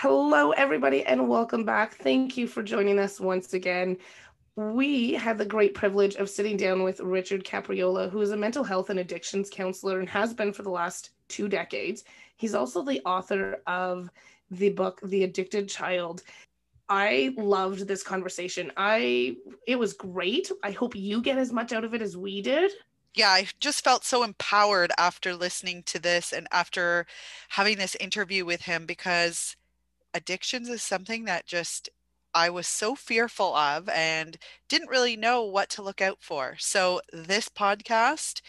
Hello, everybody, and welcome back. Thank you for joining us once again. We had the great privilege of sitting down with Richard Capriola, who is a mental health and addictions counselor and has been for the last two decades. He's also the author of the book, The Addicted Child. I loved this conversation. I it was great. I hope you get as much out of it as we did yeah, I just felt so empowered after listening to this and after having this interview with him because addictions is something that just I was so fearful of and didn't really know what to look out for. So, this podcast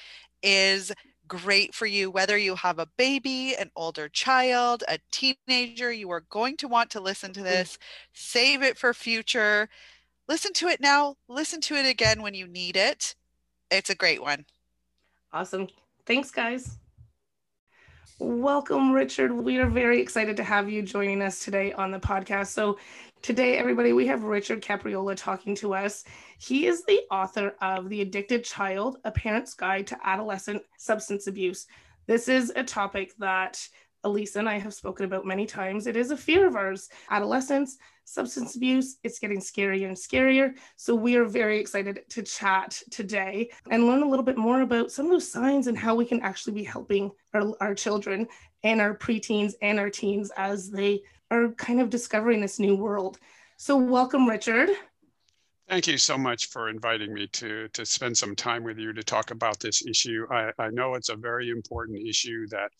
is great for you, whether you have a baby, an older child, a teenager. You are going to want to listen to mm. this, save it for future. Listen to it now, listen to it again when you need it. It's a great one. Awesome. Thanks, guys. Welcome, Richard. We are very excited to have you joining us today on the podcast. So, today, everybody, we have Richard Capriola talking to us. He is the author of The Addicted Child A Parent's Guide to Adolescent Substance Abuse. This is a topic that Elisa and I have spoken about many times. It is a fear of ours. Adolescence, substance abuse, it's getting scarier and scarier. So we are very excited to chat today and learn a little bit more about some of those signs and how we can actually be helping our, our children and our preteens and our teens as they are kind of discovering this new world. So welcome, Richard. Thank you so much for inviting me to, to spend some time with you to talk about this issue. I, I know it's a very important issue that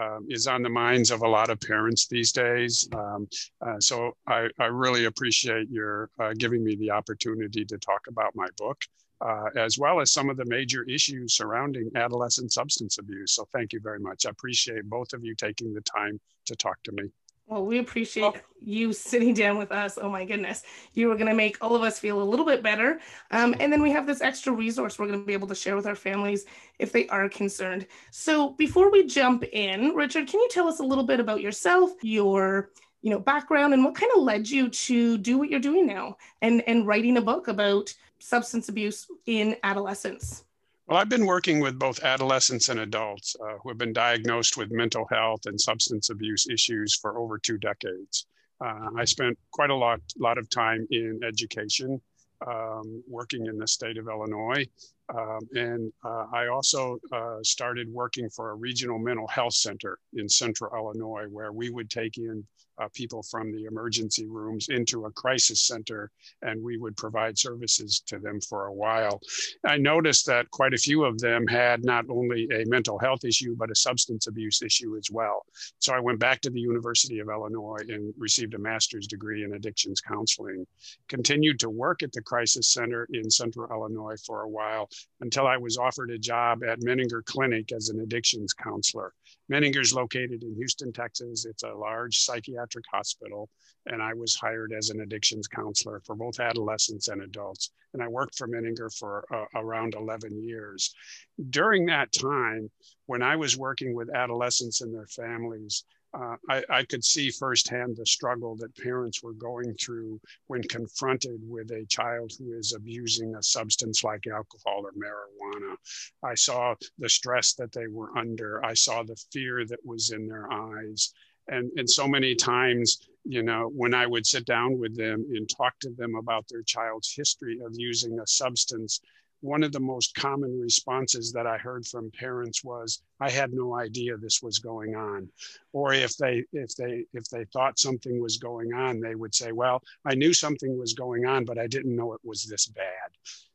um, is on the minds of a lot of parents these days. Um, uh, so I, I really appreciate your uh, giving me the opportunity to talk about my book. Uh, as well as some of the major issues surrounding adolescent substance abuse. So, thank you very much. I appreciate both of you taking the time to talk to me. Well, we appreciate oh. you sitting down with us. Oh my goodness. You are going to make all of us feel a little bit better. Um, and then we have this extra resource we're going to be able to share with our families if they are concerned. So before we jump in, Richard, can you tell us a little bit about yourself, your you know background and what kind of led you to do what you're doing now and and writing a book about substance abuse in adolescence well, I've been working with both adolescents and adults uh, who have been diagnosed with mental health and substance abuse issues for over two decades. Uh, I spent quite a lot, lot of time in education, um, working in the state of Illinois. Um, and uh, I also uh, started working for a regional mental health center in central Illinois, where we would take in uh, people from the emergency rooms into a crisis center and we would provide services to them for a while. I noticed that quite a few of them had not only a mental health issue, but a substance abuse issue as well. So I went back to the University of Illinois and received a master's degree in addictions counseling, continued to work at the crisis center in central Illinois for a while until I was offered a job at Menninger Clinic as an addictions counselor. Menninger is located in Houston, Texas. It's a large psychiatric hospital, and I was hired as an addictions counselor for both adolescents and adults. And I worked for Menninger for uh, around 11 years. During that time, when I was working with adolescents and their families, uh, I, I, could see firsthand the struggle that parents were going through when confronted with a child who is abusing a substance like alcohol or marijuana. I saw the stress that they were under. I saw the fear that was in their eyes. And, and so many times, you know, when I would sit down with them and talk to them about their child's history of using a substance, one of the most common responses that I heard from parents was, "I had no idea this was going on," or if they if they if they thought something was going on, they would say, "Well, I knew something was going on, but I didn't know it was this bad."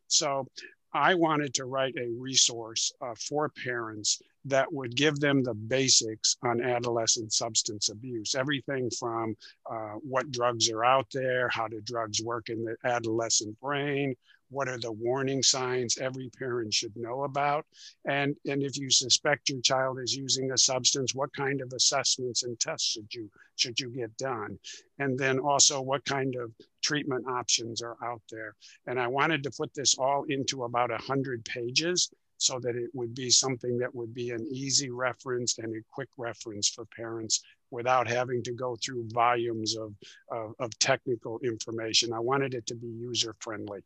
So I wanted to write a resource uh, for parents that would give them the basics on adolescent substance abuse. Everything from uh, what drugs are out there, how do drugs work in the adolescent brain, what are the warning signs every parent should know about and and if you suspect your child is using a substance what kind of assessments and tests should you should you get done and then also what kind of treatment options are out there and i wanted to put this all into about 100 pages so that it would be something that would be an easy reference and a quick reference for parents without having to go through volumes of, of, of technical information. I wanted it to be user friendly.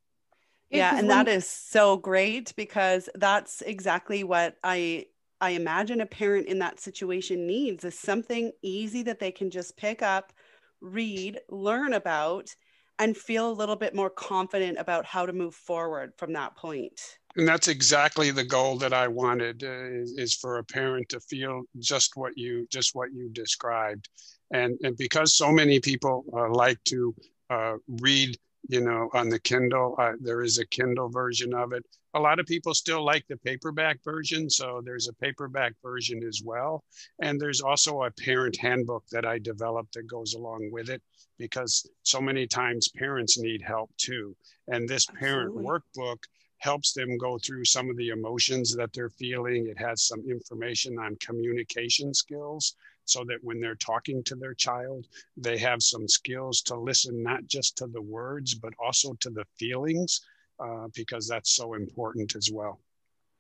Yeah, and that is so great because that's exactly what I I imagine a parent in that situation needs is something easy that they can just pick up, read, learn about and feel a little bit more confident about how to move forward from that point. point and that's exactly the goal that I wanted uh, is, is, for a parent to feel just what you just what you described, and and because so many people uh, like to uh, read, you know, on the Kindle, uh, there is a Kindle version of it. A lot of people still like the paperback version, so there's a paperback version as well, and there's also a parent handbook that I developed that goes along with it because so many times parents need help too, and this parent Absolutely. workbook helps them go through some of the emotions that they're feeling. It has some information on communication skills so that when they're talking to their child, they have some skills to listen not just to the words, but also to the feelings, uh, because that's so important as well.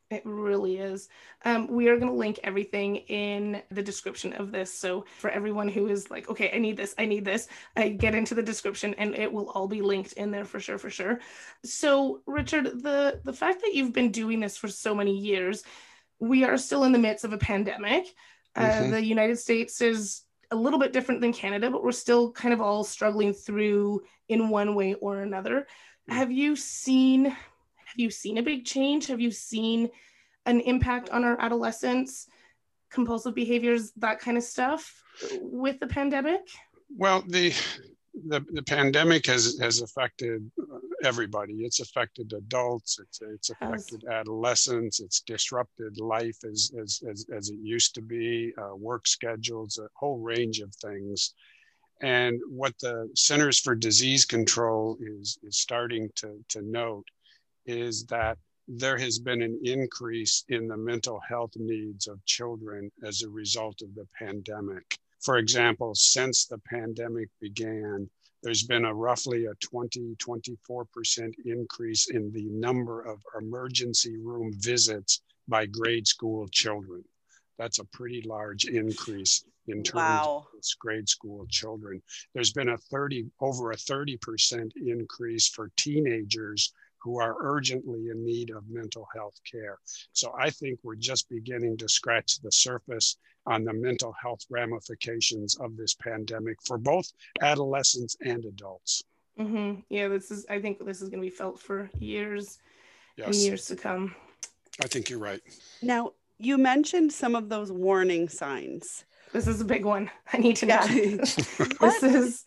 It really is. Um, we are going to link everything in the description of this. So for everyone who is like, okay, I need this, I need this, I get into the description and it will all be linked in there for sure, for sure. So Richard, the the fact that you've been doing this for so many years, we are still in the midst of a pandemic. Uh, mm-hmm. The United States is a little bit different than Canada, but we're still kind of all struggling through in one way or another. Mm. Have you seen have you seen a big change? Have you seen an impact on our adolescents, compulsive behaviors, that kind of stuff with the pandemic? Well, the the, the pandemic has has affected everybody. It's affected adults. It's it's affected has. adolescents. It's disrupted life as as as, as it used to be. Uh, work schedules, a whole range of things. And what the Centers for Disease Control is is starting to to note is that there has been an increase in the mental health needs of children as a result of the pandemic. For example, since the pandemic began, there's been a roughly a 20, 24% increase in the number of emergency room visits by grade school children. That's a pretty large increase in terms wow. of grade school children. There's been a 30, over a 30% increase for teenagers who are urgently in need of mental health care. So I think we're just beginning to scratch the surface on the mental health ramifications of this pandemic for both adolescents and adults. Mm-hmm. Yeah, this is. I think this is going to be felt for years yes. and years to come. I think you're right. Now, you mentioned some of those warning signs. This is a big one. I need to know. Yeah. this is.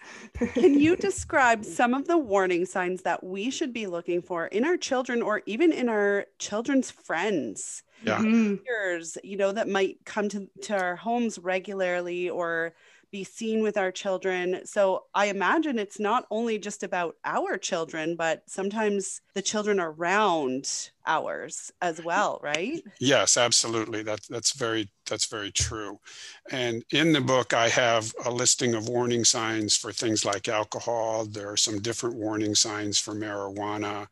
Can you describe some of the warning signs that we should be looking for in our children or even in our children's friends? Yeah. Mm-hmm. Peers, you know, that might come to, to our homes regularly or be seen with our children. So I imagine it's not only just about our children, but sometimes the children around ours as well, right? Yes, absolutely. That, that's very that's very true. And in the book, I have a listing of warning signs for things like alcohol. There are some different warning signs for marijuana.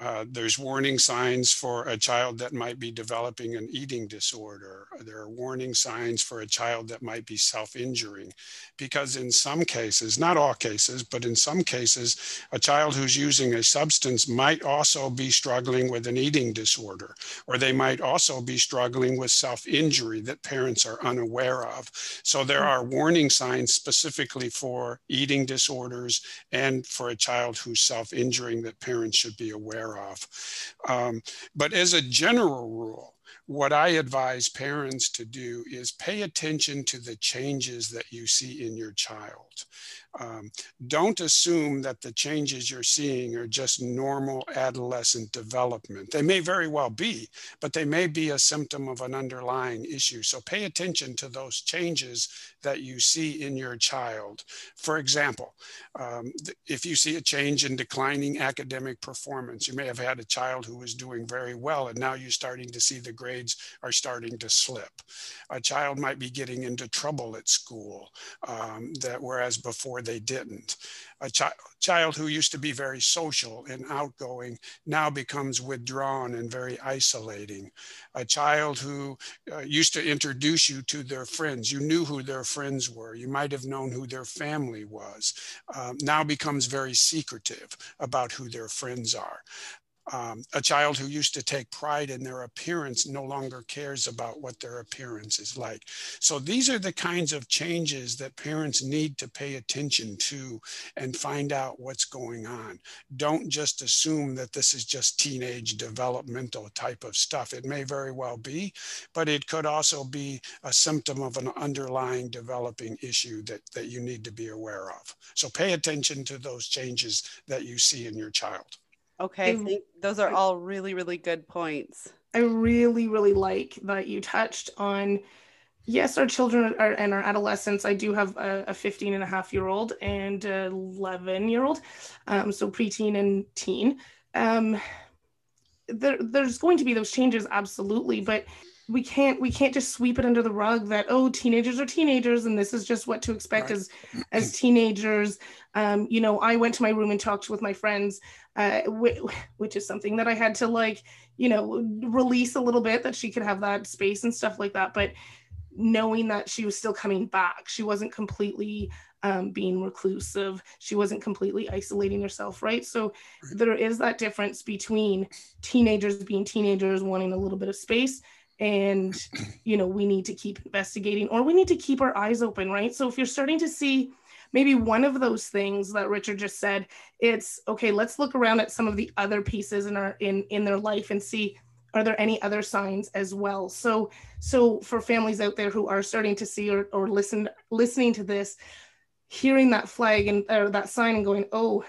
Uh, there's warning signs for a child that might be developing an eating disorder. There are warning signs for a child that might be self injuring. Because in some cases, not all cases, but in some cases, a child who's using a substance might also be struggling with an eating disorder, or they might also be struggling with self injury that parents are unaware of. So there are warning signs specifically for eating disorders and for a child who's self injuring that parents should be aware of. Um, but as a general rule, what I advise parents to do is pay attention to the changes that you see in your child. Um, don't assume that the changes you're seeing are just normal adolescent development. They may very well be, but they may be a symptom of an underlying issue. So pay attention to those changes that you see in your child. For example, um, if you see a change in declining academic performance, you may have had a child who was doing very well, and now you're starting to see the grades are starting to slip. A child might be getting into trouble at school, um, that whereas before they didn't. A chi- child who used to be very social and outgoing now becomes withdrawn and very isolating. A child who uh, used to introduce you to their friends, you knew who their friends were, you might have known who their family was, um, now becomes very secretive about who their friends are. Um, a child who used to take pride in their appearance no longer cares about what their appearance is like. So these are the kinds of changes that parents need to pay attention to and find out what's going on. Don't just assume that this is just teenage developmental type of stuff. It may very well be, but it could also be a symptom of an underlying developing issue that, that you need to be aware of. So pay attention to those changes that you see in your child. Okay, I, those are all really, really good points. I really, really like that you touched on. Yes, our children are, and our adolescents. I do have a, a 15 and a half year old and 11 year old, um, so preteen and teen. Um, there, there's going to be those changes, absolutely, but we can't we can't just sweep it under the rug that oh teenagers are teenagers and this is just what to expect right. as as teenagers. Um, you know i went to my room and talked with my friends uh, which is something that i had to like you know release a little bit that she could have that space and stuff like that but knowing that she was still coming back she wasn't completely um, being reclusive. She wasn't completely isolating herself right? So there is that difference between teenagers being teenagers wanting a little bit of space and you know we need to keep investigating or we need to keep our eyes open right? So if you're starting to see maybe one of those things that richard just said it's okay let's look around at some of the other pieces in our in in their life and see are there any other signs as well? So so for families out there who are starting to see or, or listen listening to this hearing that flag and or that sign and going oh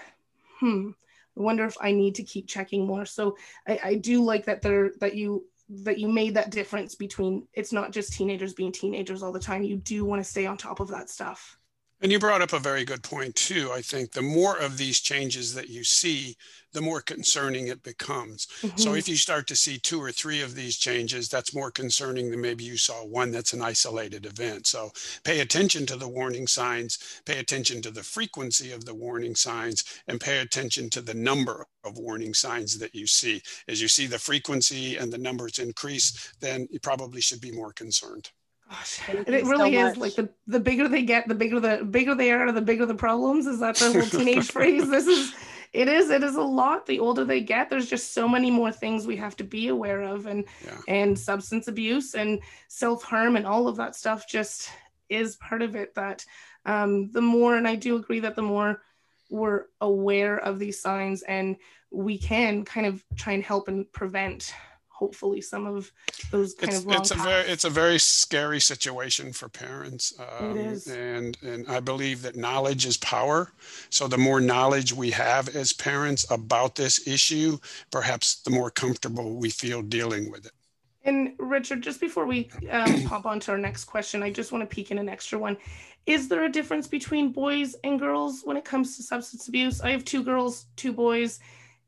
hmm i wonder if i need to keep checking more. So i, I do like that there that you that you made that difference between it's not just teenagers being teenagers all the time. You do want to stay on top of that stuff. And you brought up a very good point, too. I think the more of these changes that you see, the more concerning it becomes. Mm-hmm. So if you start to see two or three of these changes, that's more concerning than maybe you saw one that's an isolated event. So pay attention to the warning signs, pay attention to the frequency of the warning signs, and pay attention to the number of warning signs that you see. As you see the frequency and the numbers increase, then you probably should be more concerned. Gosh, it really so is like the, the bigger they get, the bigger the bigger they are, the bigger the problems. Is that the whole teenage phrase? This is it is it is a lot. The older they get, there's just so many more things we have to be aware of, and yeah. and substance abuse and self harm and all of that stuff just is part of it. That um, the more, and I do agree that the more we're aware of these signs and we can kind of try and help and prevent hopefully some of those kind it's, of it's a very it's a very scary situation for parents um, it is. and and i believe that knowledge is power. So the more knowledge we have as parents about this issue perhaps the more comfortable we feel dealing with it. And richard just before we um, pop on to our next question i just want to peek in an extra one. Is there a difference between boys and girls when it comes to substance abuse? I have two girls two boys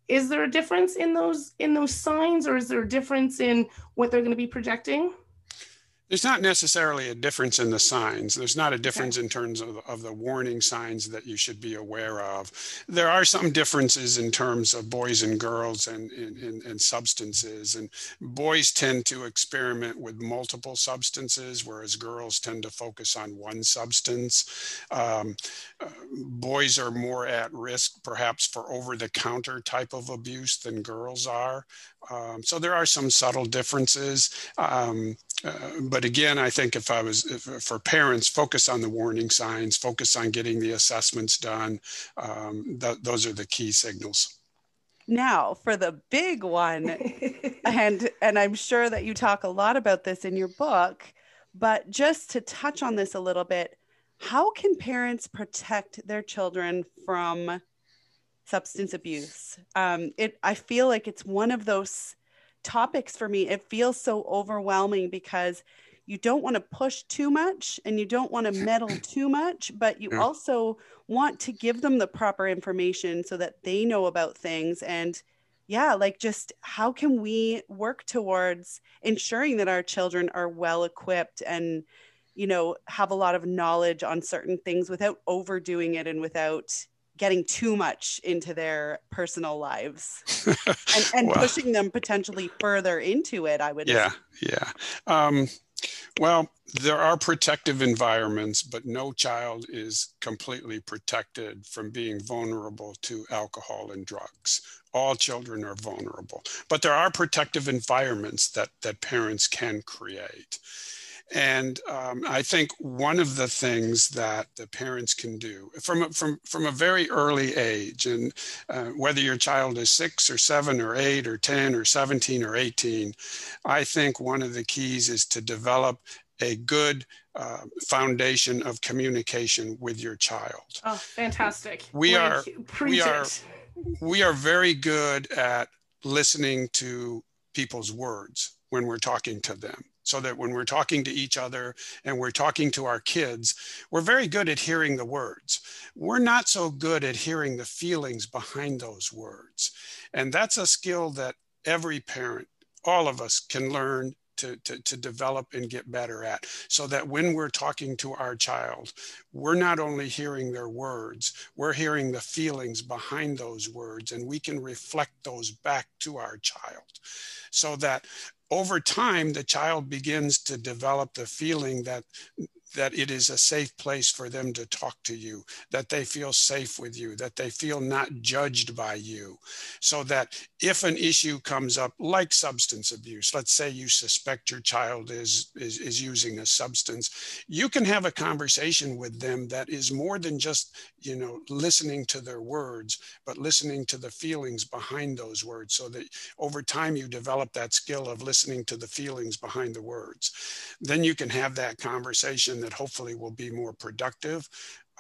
is there a difference in those in those signs or is there a difference in what they're going to be projecting there's not necessarily a difference in the signs. There's not a difference okay. in terms of, of the warning signs that you should be aware of. There are some differences in terms of boys and girls and, and, and substances. And boys tend to experiment with multiple substances, whereas girls tend to focus on one substance. Um, uh, boys are more at risk, perhaps, for over the counter type of abuse than girls are. Um, so there are some subtle differences. Um, uh, but again, I think if I was if, for parents, focus on the warning signs, focus on getting the assessments done. Um, th- those are the key signals. Now, for the big one, and and I'm sure that you talk a lot about this in your book, but just to touch on this a little bit, how can parents protect their children from substance abuse? Um, it I feel like it's one of those topics for me. It feels so overwhelming because you don't want to push too much and you don't want to meddle too much, but you yeah. also want to give them the proper information so that they know about things and yeah, like just how can we work towards ensuring that our children are well equipped and you know have a lot of knowledge on certain things without overdoing it and without getting too much into their personal lives and, and well, pushing them potentially further into it i would yeah say. yeah. Um, well there are protective environments but no child is completely protected from being vulnerable to alcohol and drugs. All children are vulnerable but there are protective environments that that parents can create and um, I think one of the things that the parents can do from, from, from a very early age, and uh, whether your child is six or seven or eight or 10 or 17 or 18, I think one of the keys is to develop a good uh, foundation of communication with your child. Oh, fantastic. We are, we are, we are very good at listening to people's words when we're talking to them so that when we're talking to each other and we're talking to our kids, we're very good at hearing the words. We're not so good at hearing the feelings behind those words. And that's a skill that every parent, all of us can learn to, to, to, develop and get better at so that when we're talking to our child, we're not only hearing their words, we're hearing the feelings behind those words, and we can reflect those back to our child so that over time, the child begins to develop the feeling that that it is a safe place for them to talk to you, that they feel safe with you, that they feel not judged by you. So that if an issue comes up, like substance abuse, let's say you suspect your child is, is, is using a substance, you can have a conversation with them that is more than just, you know, listening to their words, but listening to the feelings behind those words so that over time you develop that skill of listening to the feelings behind the words. Then you can have that conversation that hopefully will be more productive.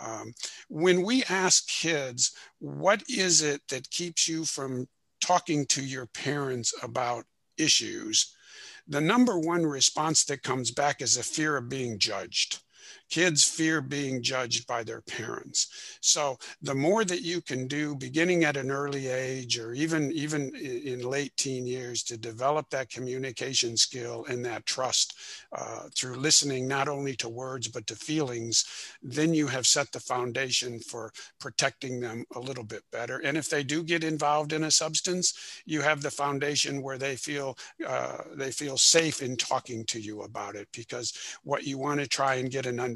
Um, when we ask kids, what is it that keeps you from talking to your parents about issues? The number one response that comes back is a fear of being judged kids fear being judged by their parents. So the more that you can do beginning at an early age or even even in late teen years to develop that communication skill and that trust uh, through listening not only to words but to feelings then you have set the foundation for protecting them a little bit better. And if they do get involved in a substance you have the foundation where they feel uh, they feel safe in talking to you about it because what you want to try and get an understanding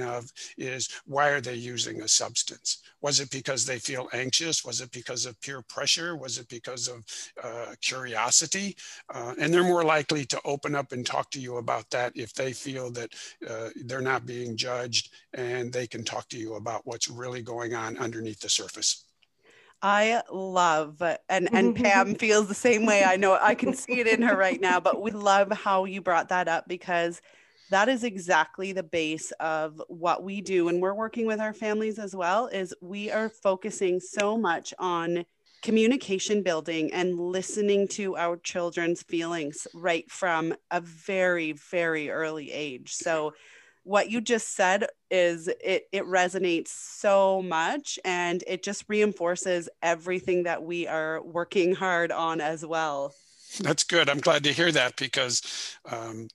of is why are they using a substance? Was it because they feel anxious? Was it because of peer pressure? Was it because of uh, curiosity? Uh, and they're more likely to open up and talk to you about that if they feel that uh, they're not being judged and they can talk to you about what's really going on underneath the surface. I love and and Pam feels the same way. I know I can see it in her right now, but we love how you brought that up because that is exactly the base of what we do and we're working with our families as well is we are focusing so much on communication building and listening to our children's feelings right from a very very early age. So what you just said is it it resonates so much and it just reinforces everything that we are working hard on as well that's good. I'm glad to hear that because um,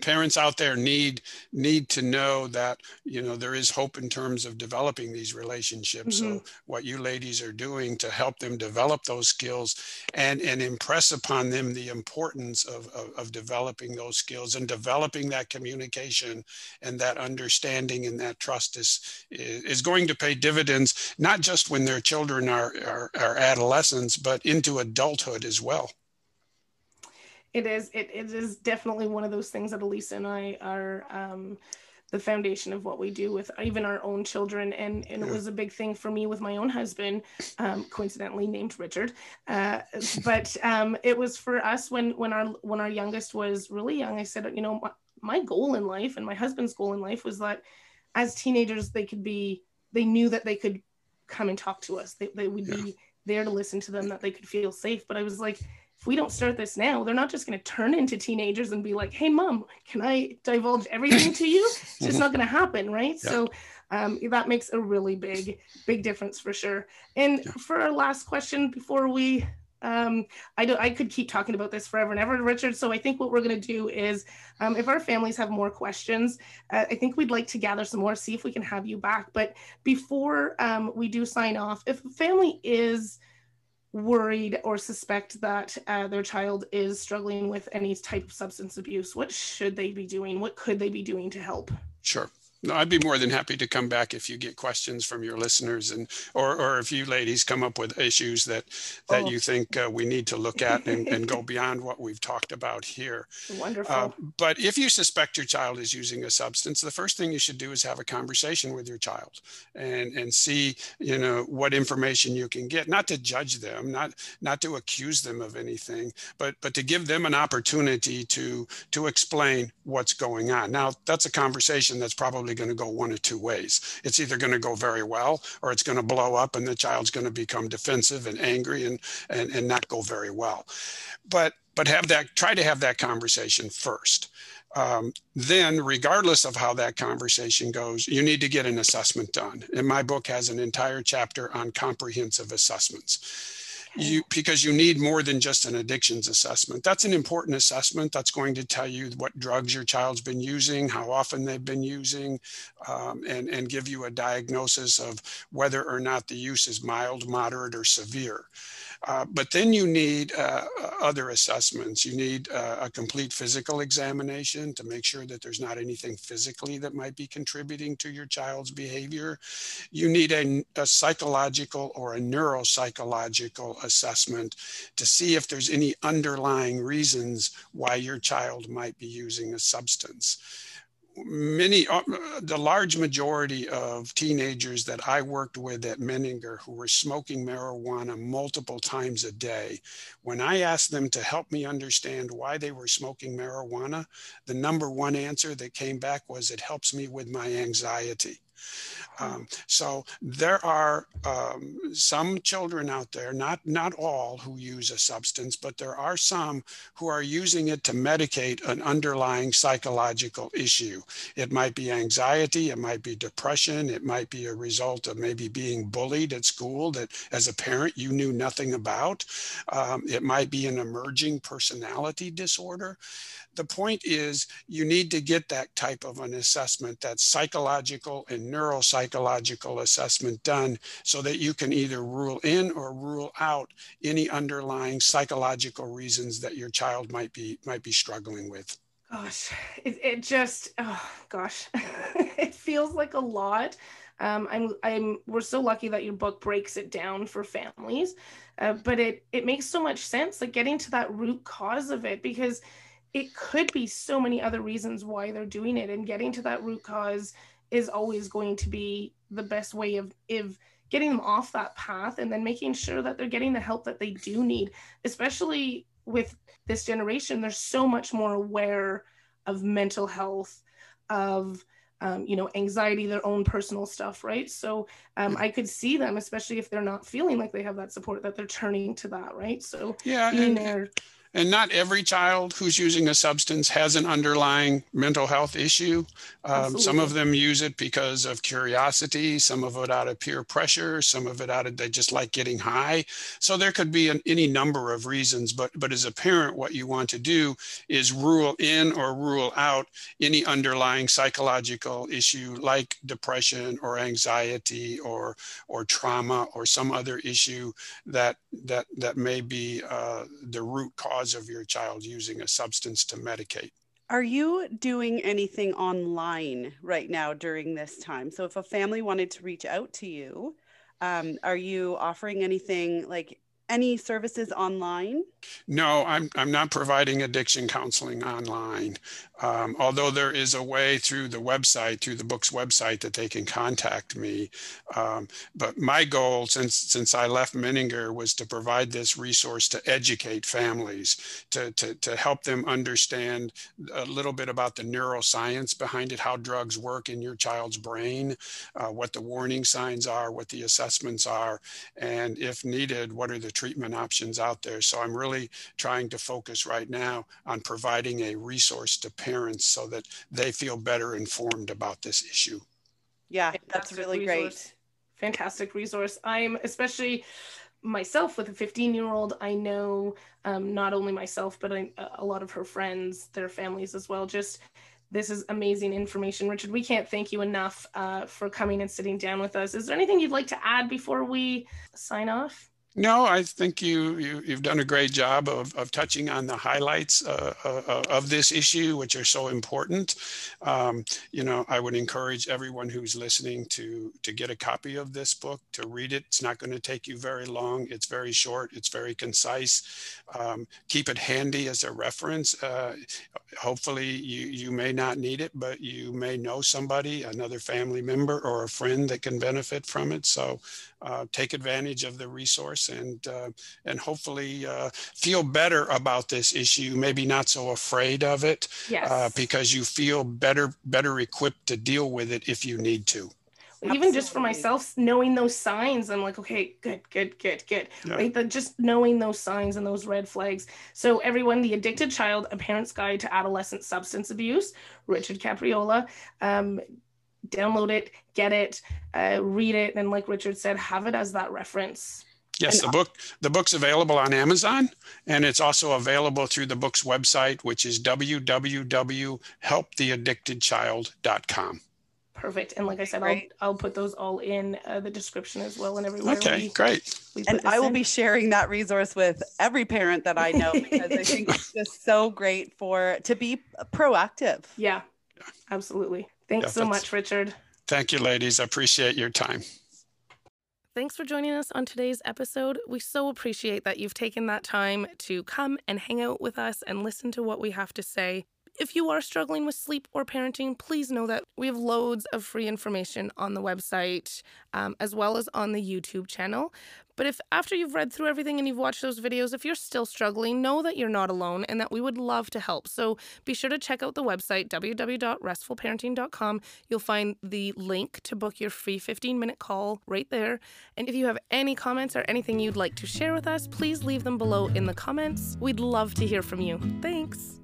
parents out there need need to know that you know there is hope in terms of developing these relationships. Mm-hmm. So what you ladies are doing to help them develop those skills and and impress upon them the importance of, of, of developing those skills and developing that communication and that understanding and that trust is is going to pay dividends not just when their children are, are, are adolescents but into adulthood as well it is it, it is definitely one of those things that Elisa and I are um, the foundation of what we do with even our own children. And and it was a big thing for me with my own husband um, coincidentally named richard. Uh, but um, it was for us when when our when our youngest was really young i said you know my, my goal in life and my husband's goal in life was that as teenagers they could be they knew that they could come and talk to us. They, they would yeah. be there to listen to them that they could feel safe. But i was like if we don't start this now they're not just going to turn into teenagers and be like hey mom can i divulge everything to you it's just not going to happen right yeah. so um, that makes a really big big difference for sure and yeah. for our last question before we um, I, do, I could keep talking about this forever and ever, Richard. So I think what we're going to do is, um, if our families have more questions, uh, I think we'd like to gather some more, see if we can have you back. But before um, we do sign off, if a family is worried or suspect that uh, their child is struggling with any type of substance abuse, what should they be doing? What could they be doing to help? Sure. No, I'd be more than happy to come back if you get questions from your listeners and or or if you ladies come up with issues that that oh. you think uh, we need to look at and, and go beyond what we've talked about here. Wonderful. Uh, but if you suspect your child is using a substance, the first thing you should do is have a conversation with your child and and see you know what information you can get. Not to judge them, not not to accuse them of anything, but but to give them an opportunity to to explain what's going on. Now that's a conversation that's probably going to go one of two ways. It's either going to go very well or it's going to blow up and the child's going to become defensive and angry and, and, and not go very well. But, but have that, try to have that conversation first. Um, then regardless of how that conversation goes you need to get an assessment done and my book has an entire chapter on comprehensive assessments you because you need more than just an addictions assessment that's an important assessment that's going to tell you what drugs your child's been using how often they've been using um, and and give you a diagnosis of whether or not the use is mild moderate or severe uh, but then you need uh, other assessments. You need uh, a complete physical examination to make sure that there's not anything physically that might be contributing to your child's behavior. You need a, a psychological or a neuropsychological assessment to see if there's any underlying reasons why your child might be using a substance many, uh, the large majority of teenagers that I worked with at Menninger who were smoking marijuana multiple times a day, when I asked them to help me understand why they were smoking marijuana, the number one answer that came back was it helps me with my anxiety. Um, so there are um, some children out there, not not all, who use a substance, but there are some who are using it to medicate an underlying psychological issue. It might be anxiety, it might be depression, it might be a result of maybe being bullied at school that, as a parent, you knew nothing about. Um, it might be an emerging personality disorder the point is you need to get that type of an assessment, that's psychological and neuropsychological assessment done so that you can either rule in or rule out any underlying psychological reasons that your child might be might be struggling with. Gosh, it, it just oh gosh, it feels like a lot. Um, I'm I'm we're so lucky that your book breaks it down for families, uh, but it it makes so much sense, like getting to that root cause of it because it could be so many other reasons why they're doing it and getting to that root cause is always going to be the best way of if getting them off that path and then making sure that they're getting the help that they do need especially with this generation. They're so much more aware of mental health of um, you know anxiety their own personal stuff right? So um, i could see them especially if they're not feeling like they have that support that they're turning to that right? So yeah being and, there and not every child who's using a substance has an underlying mental health issue. Um, some of them use it because of curiosity, some of it out of peer pressure, some of it out of they just like getting high. So there could be an, any number of reasons. But but as a parent, what you want to do is rule in or rule out any underlying psychological issue like depression or anxiety or or trauma or some other issue that that that may be uh, the root cause cause of your child using a substance to medicate. Are you doing anything online right now during this time? So, if a family wanted to reach out to you, um, are you offering anything like any services online? No, I'm, I'm not providing addiction counseling online. Um, although there is a way through the website, through the book's website, that they can contact me. Um, but my goal since since I left Menninger was to provide this resource to educate families, to, to, to help them understand a little bit about the neuroscience behind it, how drugs work in your child's brain, uh, what the warning signs are, what the assessments are, and if needed, what are the treatment options out there. So I'm really trying to focus right now on providing a resource to parents so that they feel better informed about this issue. Yeah, that's really resource. great. Fantastic resource. I'm especially myself with a 15 year old. I know um, not only myself, but I, a lot of her friends, their families as well. Just this is amazing information. Richard, we can't thank you enough uh, for coming and sitting down with us. Is there anything you'd like to add before we sign off? No, I think you, you have done a great job of, of touching on the highlights uh, uh, of this issue, which are so important. Um, you know, I would encourage everyone who's listening to to get a copy of this book to read it. It's not going to take you very long. It's very short. It's very concise. Um, keep it handy as a reference. Uh, hopefully, you you may not need it, but you may know somebody, another family member or a friend that can benefit from it. So uh, take advantage of the resource and uh, and hopefully uh, feel better about this issue. Maybe not so afraid of it, yes. Uh, because you feel better better equipped to deal with it if you need to. Even just for myself, knowing those signs, I'm like, okay, good, good, good, good. Yeah. Right, the, just knowing those signs and those red flags. So, everyone, the Addicted Child: A Parent's Guide to Adolescent Substance Abuse, Richard Capriola. Um, download it, get it, uh, read it, and like Richard said, have it as that reference. Yes, and, the book the book's available on Amazon, and it's also available through the book's website, which is www.helptheaddictedchild.com. Perfect. And like I said, I'll I'll put those all in uh, the description as well and everywhere. Okay, we, great. We and I will in. be sharing that resource with every parent that I know because I think it's just so great for to be proactive. Yeah, absolutely. Thanks yeah, so much, Richard. Thank you, ladies. I appreciate your time. Thanks for joining us on today's episode. We so appreciate that you've taken that time to come and hang out with us and listen to what we have to say. If you are struggling with sleep or parenting, please know that we have loads of free information on the website um, as well as on the YouTube channel. But if after you've read through everything and you've watched those videos, if you're still struggling, know that you're not alone and that we would love to help. So be sure to check out the website, www.restfulparenting.com. You'll find the link to book your free 15 minute call right there. And if you have any comments or anything you'd like to share with us, please leave them below in the comments. We'd love to hear from you. Thanks.